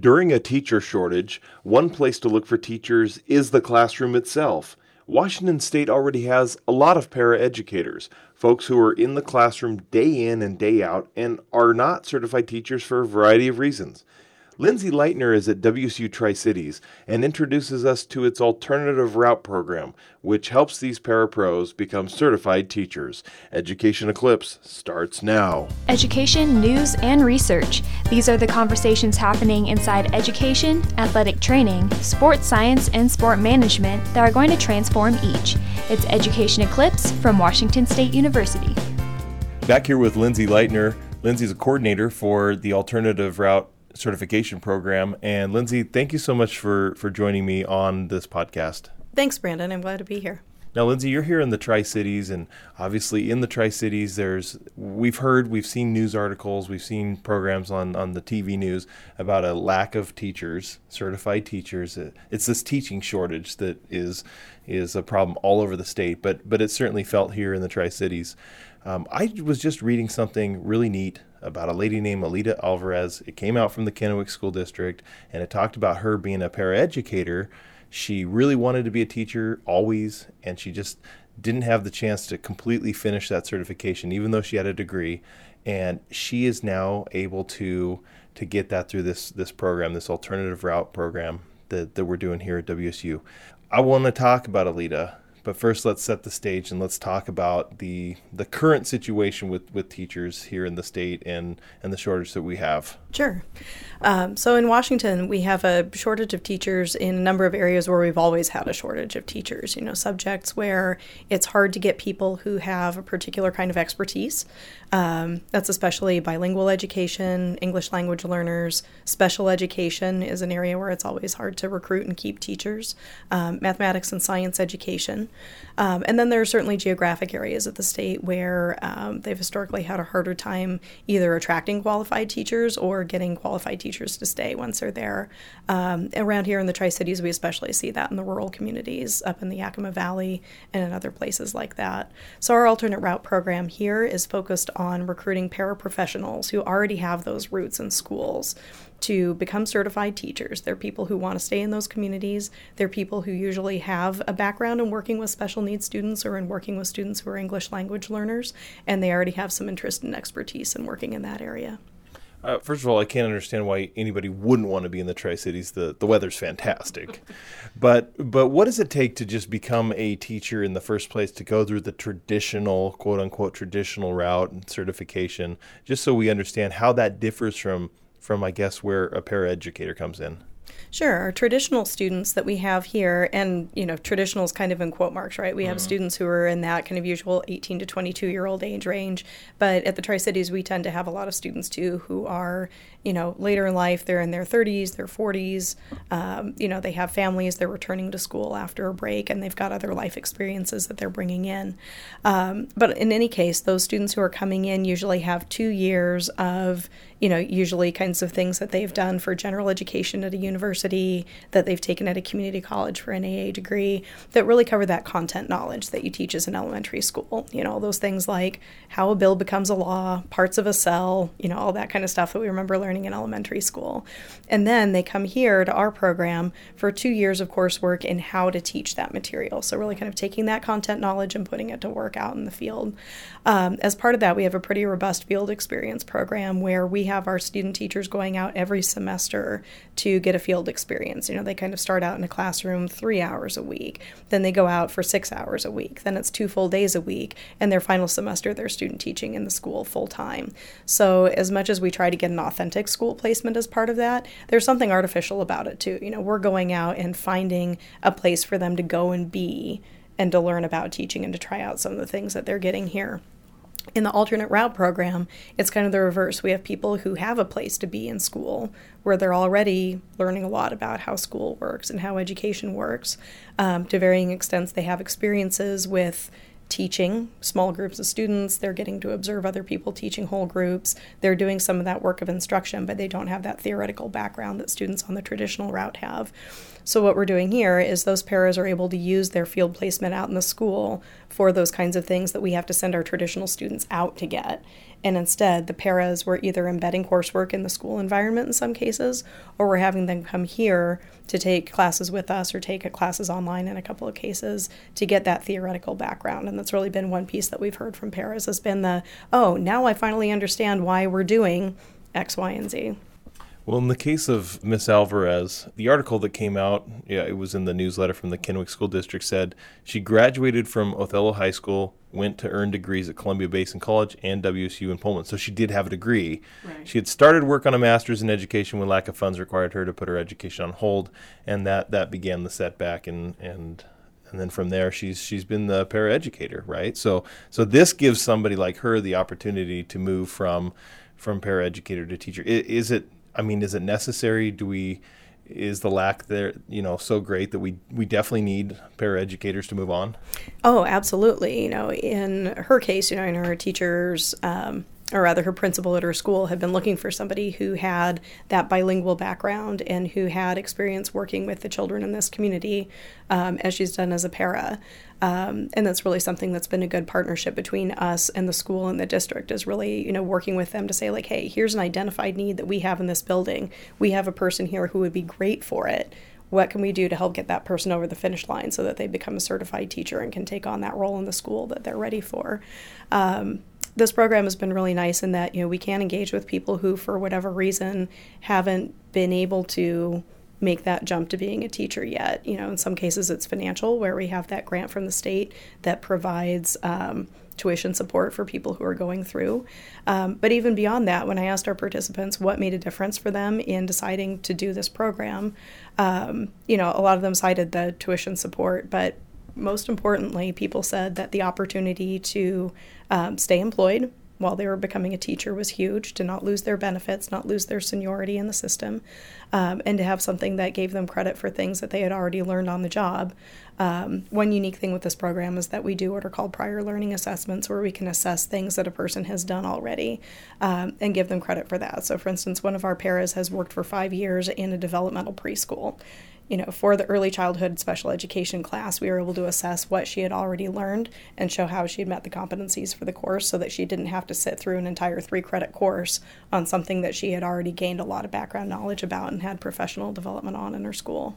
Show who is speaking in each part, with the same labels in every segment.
Speaker 1: During a teacher shortage, one place to look for teachers is the classroom itself. Washington State already has a lot of paraeducators, folks who are in the classroom day in and day out and are not certified teachers for a variety of reasons. Lindsay Lightner is at WSU Tri Cities and introduces us to its alternative route program, which helps these parapros become certified teachers. Education Eclipse starts now.
Speaker 2: Education, news, and research. These are the conversations happening inside education, athletic training, sports science, and sport management that are going to transform each. It's Education Eclipse from Washington State University.
Speaker 1: Back here with Lindsay Lightner. Lindsay's a coordinator for the alternative route certification program. And Lindsay, thank you so much for for joining me on this podcast.
Speaker 3: Thanks, Brandon. I'm glad to be here.
Speaker 1: Now, Lindsay, you're here in the Tri Cities, and obviously in the Tri Cities, there's we've heard, we've seen news articles, we've seen programs on on the TV news about a lack of teachers, certified teachers. It's this teaching shortage that is is a problem all over the state, but but it's certainly felt here in the Tri Cities. Um, I was just reading something really neat about a lady named Alita Alvarez. It came out from the Kennewick School District, and it talked about her being a paraeducator. She really wanted to be a teacher always, and she just didn't have the chance to completely finish that certification, even though she had a degree. And she is now able to to get that through this this program, this alternative route program that, that we're doing here at WSU. I want to talk about Alita but first, let's set the stage and let's talk about the the current situation with, with teachers here in the state and and the shortage that we have.
Speaker 3: Sure. Um, so in Washington, we have a shortage of teachers in a number of areas where we've always had a shortage of teachers. You know, subjects where it's hard to get people who have a particular kind of expertise. Um, that's especially bilingual education, English language learners, special education is an area where it's always hard to recruit and keep teachers, um, mathematics and science education. Um, and then there are certainly geographic areas of the state where um, they've historically had a harder time either attracting qualified teachers or getting qualified teachers to stay once they're there. Um, around here in the Tri Cities, we especially see that in the rural communities up in the Yakima Valley and in other places like that. So, our alternate route program here is focused on recruiting paraprofessionals who already have those roots in schools to become certified teachers. They're people who want to stay in those communities. They're people who usually have a background in working with special needs students or in working with students who are English language learners, and they already have some interest and expertise in working in that area.
Speaker 1: Uh, first of all, I can't understand why anybody wouldn't want to be in the Tri Cities. The the weather's fantastic, but but what does it take to just become a teacher in the first place? To go through the traditional quote unquote traditional route and certification, just so we understand how that differs from from I guess where a paraeducator comes in.
Speaker 3: Sure. Our traditional students that we have here, and you know, traditional is kind of in quote marks, right? We have mm-hmm. students who are in that kind of usual 18 to 22 year old age range. But at the Tri Cities, we tend to have a lot of students too who are, you know, later in life. They're in their 30s, their 40s. Um, you know, they have families. They're returning to school after a break, and they've got other life experiences that they're bringing in. Um, but in any case, those students who are coming in usually have two years of you know, usually kinds of things that they've done for general education at a university, that they've taken at a community college for an AA degree, that really cover that content knowledge that you teach as an elementary school. You know, all those things like how a bill becomes a law, parts of a cell, you know, all that kind of stuff that we remember learning in elementary school. And then they come here to our program for two years of coursework in how to teach that material. So, really kind of taking that content knowledge and putting it to work out in the field. Um, as part of that, we have a pretty robust field experience program where we have our student teachers going out every semester to get a field experience. You know, they kind of start out in a classroom three hours a week, then they go out for six hours a week, then it's two full days a week, and their final semester they're student teaching in the school full time. So, as much as we try to get an authentic school placement as part of that, there's something artificial about it too. You know, we're going out and finding a place for them to go and be and to learn about teaching and to try out some of the things that they're getting here in the alternate route program, it's kind of the reverse. We have people who have a place to be in school where they're already learning a lot about how school works and how education works. Um, to varying extents, they have experiences with teaching small groups of students. They're getting to observe other people teaching whole groups. They're doing some of that work of instruction, but they don't have that theoretical background that students on the traditional route have. So, what we're doing here is those paras are able to use their field placement out in the school for those kinds of things that we have to send our traditional students out to get. And instead, the paras were either embedding coursework in the school environment in some cases, or we're having them come here to take classes with us or take classes online in a couple of cases to get that theoretical background. And that's really been one piece that we've heard from paras has been the, oh, now I finally understand why we're doing X, Y, and Z.
Speaker 1: Well, in the case of Miss Alvarez, the article that came out, yeah, it was in the newsletter from the Kennewick School District, said she graduated from Othello High School, went to earn degrees at Columbia Basin College and WSU in Pullman. So she did have a degree. Right. She had started work on a master's in education when lack of funds required her to put her education on hold, and that that began the setback and and and then from there she's she's been the paraeducator, right? So so this gives somebody like her the opportunity to move from from paraeducator to teacher. Is it I mean, is it necessary? Do we is the lack there you know so great that we we definitely need paraeducators to move on
Speaker 3: oh absolutely you know in her case you know in her teachers um, or rather her principal at her school had been looking for somebody who had that bilingual background and who had experience working with the children in this community um, as she's done as a para. Um, and that's really something that's been a good partnership between us and the school and the district is really you know working with them to say like hey here's an identified need that we have in this building. We have a person here who would be great for it. What can we do to help get that person over the finish line so that they become a certified teacher and can take on that role in the school that they're ready for? Um, this program has been really nice in that you know we can engage with people who for whatever reason haven't been able to make that jump to being a teacher yet. You know in some cases it's financial where we have that grant from the state that provides um, tuition support for people who are going through. Um, but even beyond that when i asked our participants what made a difference for them in deciding to do this program um, you know a lot of them cited the tuition support but most importantly, people said that the opportunity to um, stay employed while they were becoming a teacher was huge, to not lose their benefits, not lose their seniority in the system, um, and to have something that gave them credit for things that they had already learned on the job. Um, one unique thing with this program is that we do what are called prior learning assessments, where we can assess things that a person has done already um, and give them credit for that. So, for instance, one of our paras has worked for five years in a developmental preschool you know, for the early childhood special education class, we were able to assess what she had already learned and show how she had met the competencies for the course so that she didn't have to sit through an entire three credit course on something that she had already gained a lot of background knowledge about and had professional development on in her school.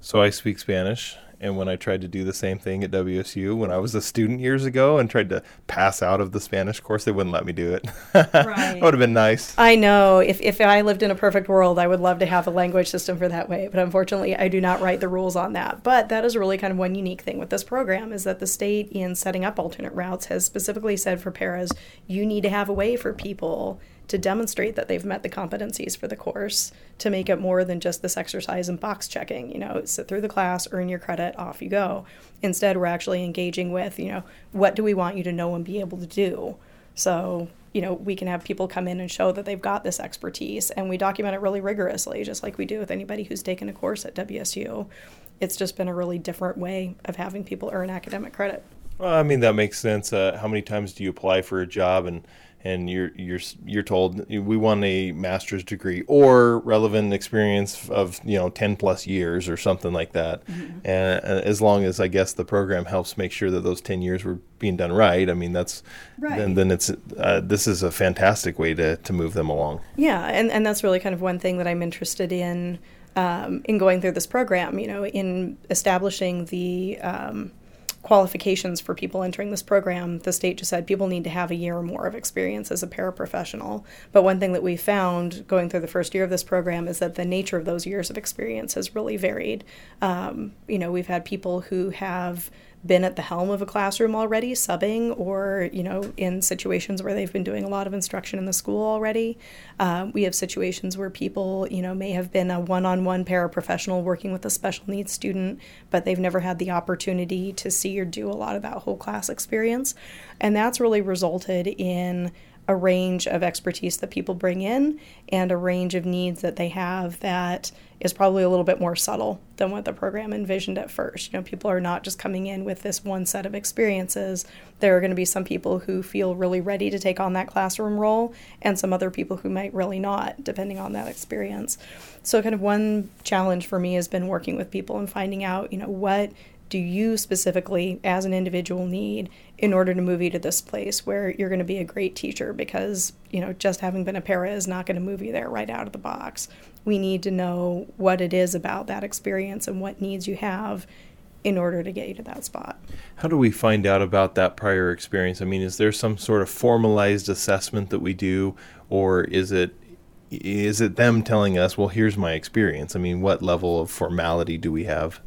Speaker 1: So I speak Spanish and when I tried to do the same thing at WSU when I was a student years ago and tried to pass out of the Spanish course, they wouldn't let me do it. right. that would have been nice.
Speaker 3: I know. If, if I lived in a perfect world, I would love to have a language system for that way. But unfortunately, I do not write the rules on that. But that is really kind of one unique thing with this program is that the state, in setting up alternate routes, has specifically said for paras, you need to have a way for people to demonstrate that they've met the competencies for the course to make it more than just this exercise and box checking you know sit through the class earn your credit off you go. Instead we're actually engaging with you know what do we want you to know and be able to do? So you know we can have people come in and show that they've got this expertise and we document it really rigorously just like we do with anybody who's taken a course at wsu it's just been a really different way of having people earn academic credit.
Speaker 1: Well, I mean that makes sense. Uh, how many times do you apply for a job and and you're you're you're told we want a master's degree or relevant experience of you know 10 plus years or something like that mm-hmm. and, and, as long as i guess the program helps make sure that those 10 years were being done right i mean that's right. then then it's uh, this is a fantastic way to to move them along
Speaker 3: yeah and and that's really kind of one thing that i'm interested in um, in going through this program you know in establishing the um, qualifications for people entering this program, the state just said people need to have a year or more of experience as a paraprofessional. But one thing that we found going through the first year of this program is that the nature of those years of experience has really varied. Um, you know, we've had people who have been at the helm of a classroom already, subbing, or you know, in situations where they've been doing a lot of instruction in the school already. Uh, we have situations where people, you know, may have been a one-on-one paraprofessional working with a special needs student, but they've never had the opportunity to see or do a lot of that whole class experience, and that's really resulted in a range of expertise that people bring in and a range of needs that they have that is probably a little bit more subtle than what the program envisioned at first. You know, people are not just coming in with this one set of experiences. There are going to be some people who feel really ready to take on that classroom role and some other people who might really not, depending on that experience. So, kind of one challenge for me has been working with people and finding out, you know, what do you specifically as an individual need in order to move you to this place where you're going to be a great teacher because you know just having been a para is not going to move you there right out of the box. We need to know what it is about that experience and what needs you have in order to get you to that spot.
Speaker 1: How do we find out about that prior experience? I mean is there some sort of formalized assessment that we do or is it is it them telling us well here's my experience. I mean what level of formality do we have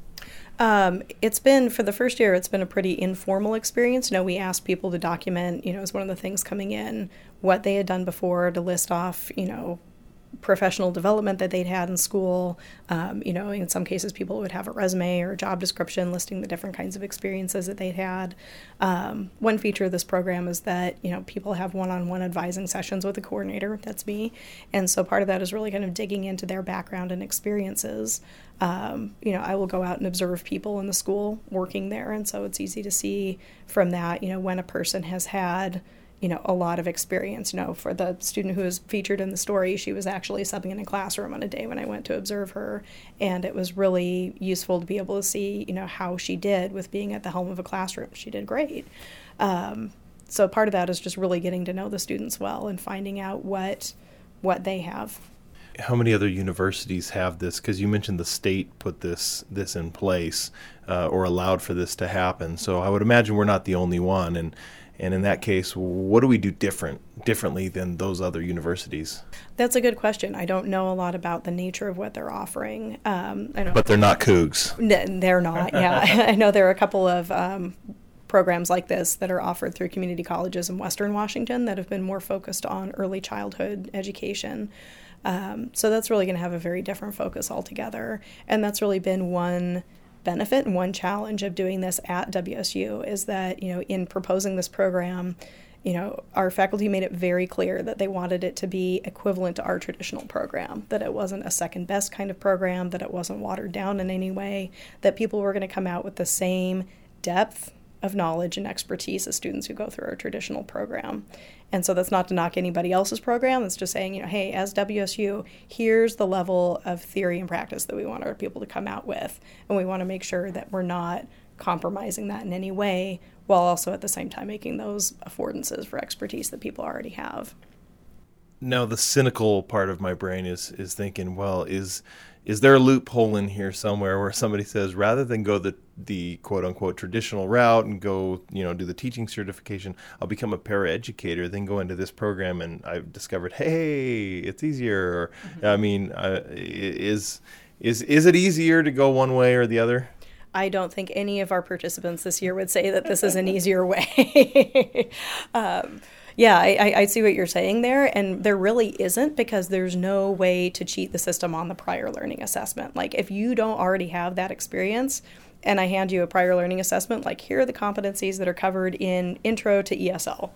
Speaker 3: um, it's been for the first year. It's been a pretty informal experience. You know, we asked people to document. You know, as one of the things coming in, what they had done before to list off. You know, professional development that they'd had in school. Um, you know, in some cases, people would have a resume or a job description listing the different kinds of experiences that they'd had. Um, one feature of this program is that, you know, people have one on one advising sessions with a coordinator. That's me. And so part of that is really kind of digging into their background and experiences. Um, you know, I will go out and observe people in the school working there. And so it's easy to see from that, you know, when a person has had you know a lot of experience you know for the student who was featured in the story she was actually subbing in a classroom on a day when i went to observe her. And it was really useful to be able to see you know how she did with being at the helm of a classroom. She did great. Um, so part of that is just really getting to know the students well and finding out what what they have.
Speaker 1: How many other universities have this? Because you mentioned the state put this this in place uh, or allowed for this to happen. So i would imagine we're not the only one. And and in that case, what do we do different differently than those other universities?
Speaker 3: That's a good question. I don't know a lot about the nature of what they're offering. Um, I know,
Speaker 1: but they're not Cougs.
Speaker 3: N- they're not. Yeah, I know there are a couple of um, programs like this that are offered through community colleges in Western Washington that have been more focused on early childhood education. Um, so that's really going to have a very different focus altogether, and that's really been one benefit and one challenge of doing this at WSU is that, you know, in proposing this program, you know, our faculty made it very clear that they wanted it to be equivalent to our traditional program, that it wasn't a second best kind of program, that it wasn't watered down in any way, that people were going to come out with the same depth of knowledge and expertise as students who go through our traditional program. And so that's not to knock anybody else's program. It's just saying, you know, hey, as WSU, here's the level of theory and practice that we want our people to come out with. And we want to make sure that we're not compromising that in any way while also at the same time making those affordances for expertise that people already have.
Speaker 1: Now the cynical part of my brain is is thinking, well, is is there a loophole in here somewhere where somebody says rather than go the the quote unquote traditional route and go you know do the teaching certification i'll become a paraeducator then go into this program and i've discovered hey it's easier mm-hmm. i mean uh, is is is it easier to go one way or the other
Speaker 3: I don't think any of our participants this year would say that this is an easier way. um, yeah, I, I see what you're saying there. And there really isn't because there's no way to cheat the system on the prior learning assessment. Like, if you don't already have that experience, and I hand you a prior learning assessment, like, here are the competencies that are covered in Intro to ESL.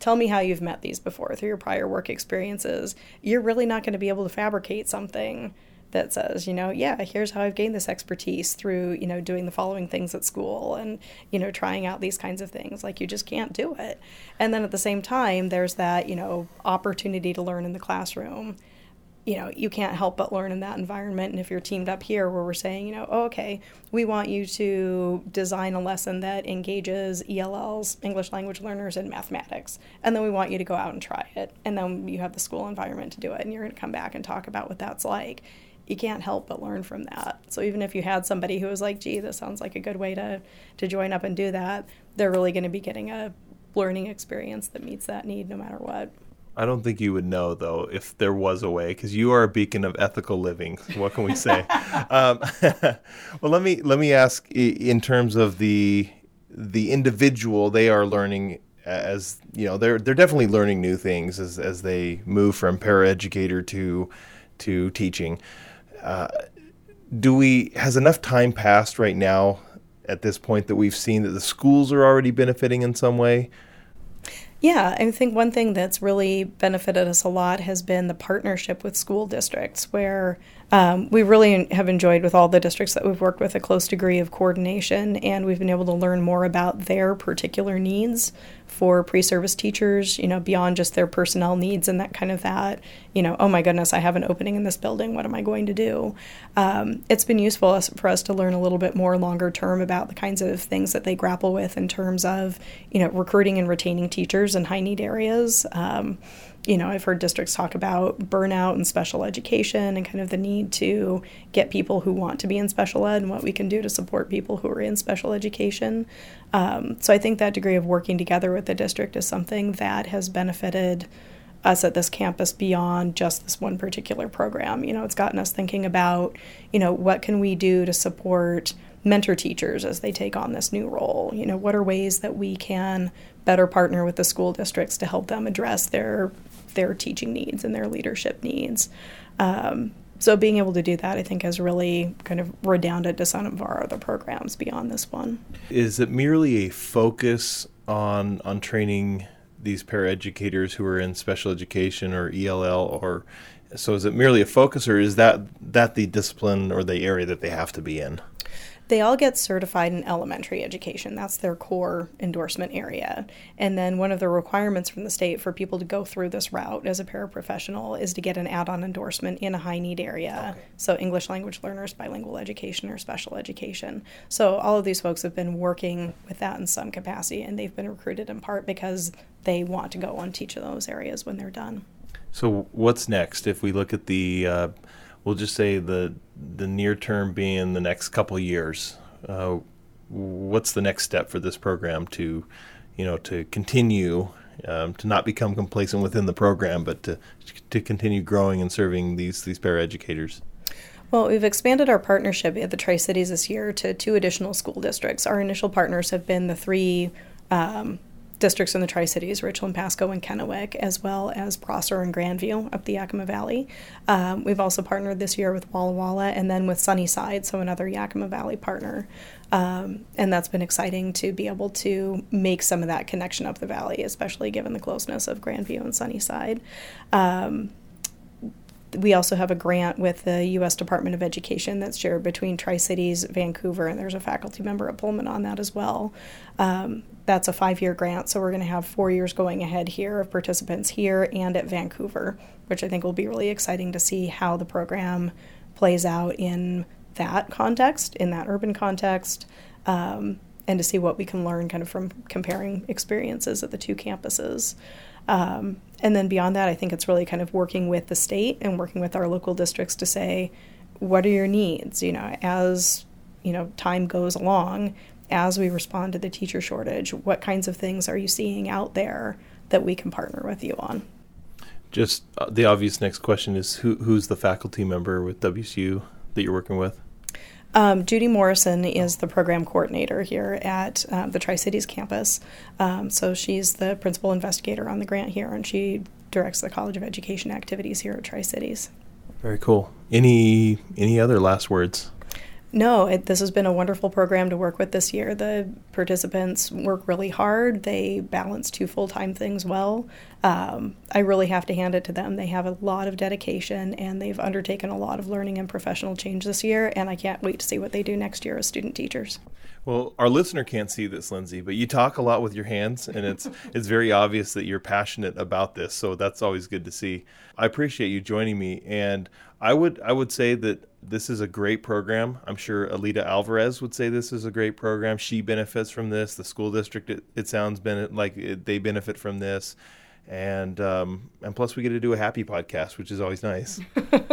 Speaker 3: Tell me how you've met these before through your prior work experiences. You're really not going to be able to fabricate something that says, you know, yeah, here's how I've gained this expertise through, you know, doing the following things at school and, you know, trying out these kinds of things. Like you just can't do it. And then at the same time, there's that, you know, opportunity to learn in the classroom. You know, you can't help but learn in that environment. And if you're teamed up here where we're saying, you know, oh, okay, we want you to design a lesson that engages ELLs, English language learners, in mathematics. And then we want you to go out and try it. And then you have the school environment to do it. And you're going to come back and talk about what that's like you can't help but learn from that. So even if you had somebody who was like, "Gee, this sounds like a good way to to join up and do that," they're really going to be getting a learning experience that meets that need no matter what.
Speaker 1: I don't think you would know though if there was a way because you are a beacon of ethical living. What can we say? um, well, let me let me ask in terms of the the individual. They are learning as you know they're they're definitely learning new things as as they move from paraeducator to to teaching. Uh, do we has enough time passed right now at this point that we've seen that the schools are already benefiting in some way?
Speaker 3: Yeah, I think one thing that's really benefited us a lot has been the partnership with school districts, where um, we really have enjoyed with all the districts that we've worked with a close degree of coordination, and we've been able to learn more about their particular needs for pre-service teachers. You know, beyond just their personnel needs and that kind of that. You know, oh my goodness, I have an opening in this building. What am I going to do? Um, it's been useful for us to learn a little bit more longer term about the kinds of things that they grapple with in terms of you know recruiting and retaining teachers in high need areas. Um, you know, I've heard districts talk about burnout and special education and kind of the need to get people who want to be in special ed and what we can do to support people who are in special education. Um, so I think that degree of working together with the district is something that has benefited us at this campus beyond just this one particular program. You know, it's gotten us thinking about, you know, what can we do to support mentor teachers as they take on this new role? You know, what are ways that we can better partner with the school districts to help them address their their teaching needs and their leadership needs. Um, so being able to do that, I think, has really kind of redounded to some of our other programs beyond this one.
Speaker 1: Is it merely a focus on on training these paraeducators who are in special education or ELL, or so is it merely a focus, or is that that the discipline or the area that they have to be in?
Speaker 3: They all get certified in elementary education. That's their core endorsement area. And then one of the requirements from the state for people to go through this route as a paraprofessional is to get an add on endorsement in a high need area. Okay. So, English language learners, bilingual education, or special education. So, all of these folks have been working with that in some capacity, and they've been recruited in part because they want to go and teach in those areas when they're done.
Speaker 1: So, what's next if we look at the uh, we'll just say the the near term being the next couple years. Uh, what's the next step for this program to, you know, to continue um, to not become complacent within the program, but to to continue growing and serving these these paraeducators?
Speaker 3: Well, we've expanded our partnership at the Tri Cities this year to two additional school districts. Our initial partners have been the three um, districts in the Tri Cities, Richland, Pasco, and Kennewick, as well as Prosser and Grandview up the Yakima Valley. Um, we've also partnered this year with Walla Walla and then with Sunnyside, so another Yakima Valley partner. Um, and that's been exciting to be able to make some of that connection up the valley, especially given the closeness of Grandview and Sunnyside. Um, we also have a grant with the U.S. Department of Education that's shared between Tri Cities, Vancouver, and there's a faculty member at Pullman on that as well. Um, that's a five year grant, so we're going to have four years going ahead here of participants here and at Vancouver, which I think will be really exciting to see how the program plays out in that context, in that urban context, um, and to see what we can learn kind of from comparing experiences at the two campuses. Um, and then beyond that, I think it's really kind of working with the state and working with our local districts to say, what are your needs? You know, as you know, time goes along, as we respond to the teacher shortage, what kinds of things are you seeing out there that we can partner with you on?
Speaker 1: Just uh, the obvious next question is who, who's the faculty member with WSU that you're working with?
Speaker 3: Um, Judy Morrison is the program coordinator here at uh, the Tri Cities campus. Um, so she's the principal investigator on the grant here, and she directs the College of Education activities here at Tri Cities.
Speaker 1: Very cool. Any any other last words?
Speaker 3: No, it, this has been a wonderful program to work with this year. The participants work really hard. They balance two full time things well. Um, I really have to hand it to them. They have a lot of dedication and they've undertaken a lot of learning and professional change this year, and I can't wait to see what they do next year as student teachers.
Speaker 1: Well, our listener can't see this, Lindsay, but you talk a lot with your hands, and it's it's very obvious that you're passionate about this. So that's always good to see. I appreciate you joining me, and I would I would say that this is a great program. I'm sure Alita Alvarez would say this is a great program. She benefits from this. The school district, it, it sounds ben- like it, they benefit from this and um, and plus we get to do a happy podcast, which is always nice.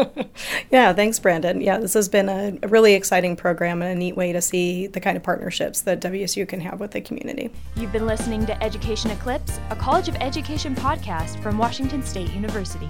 Speaker 3: yeah, thanks, Brandon. Yeah, this has been a, a, really exciting program and a neat way to see the kind of partnerships that WSU can have with the community.
Speaker 2: You've been listening to Education Eclipse, a College of Education podcast from Washington State University.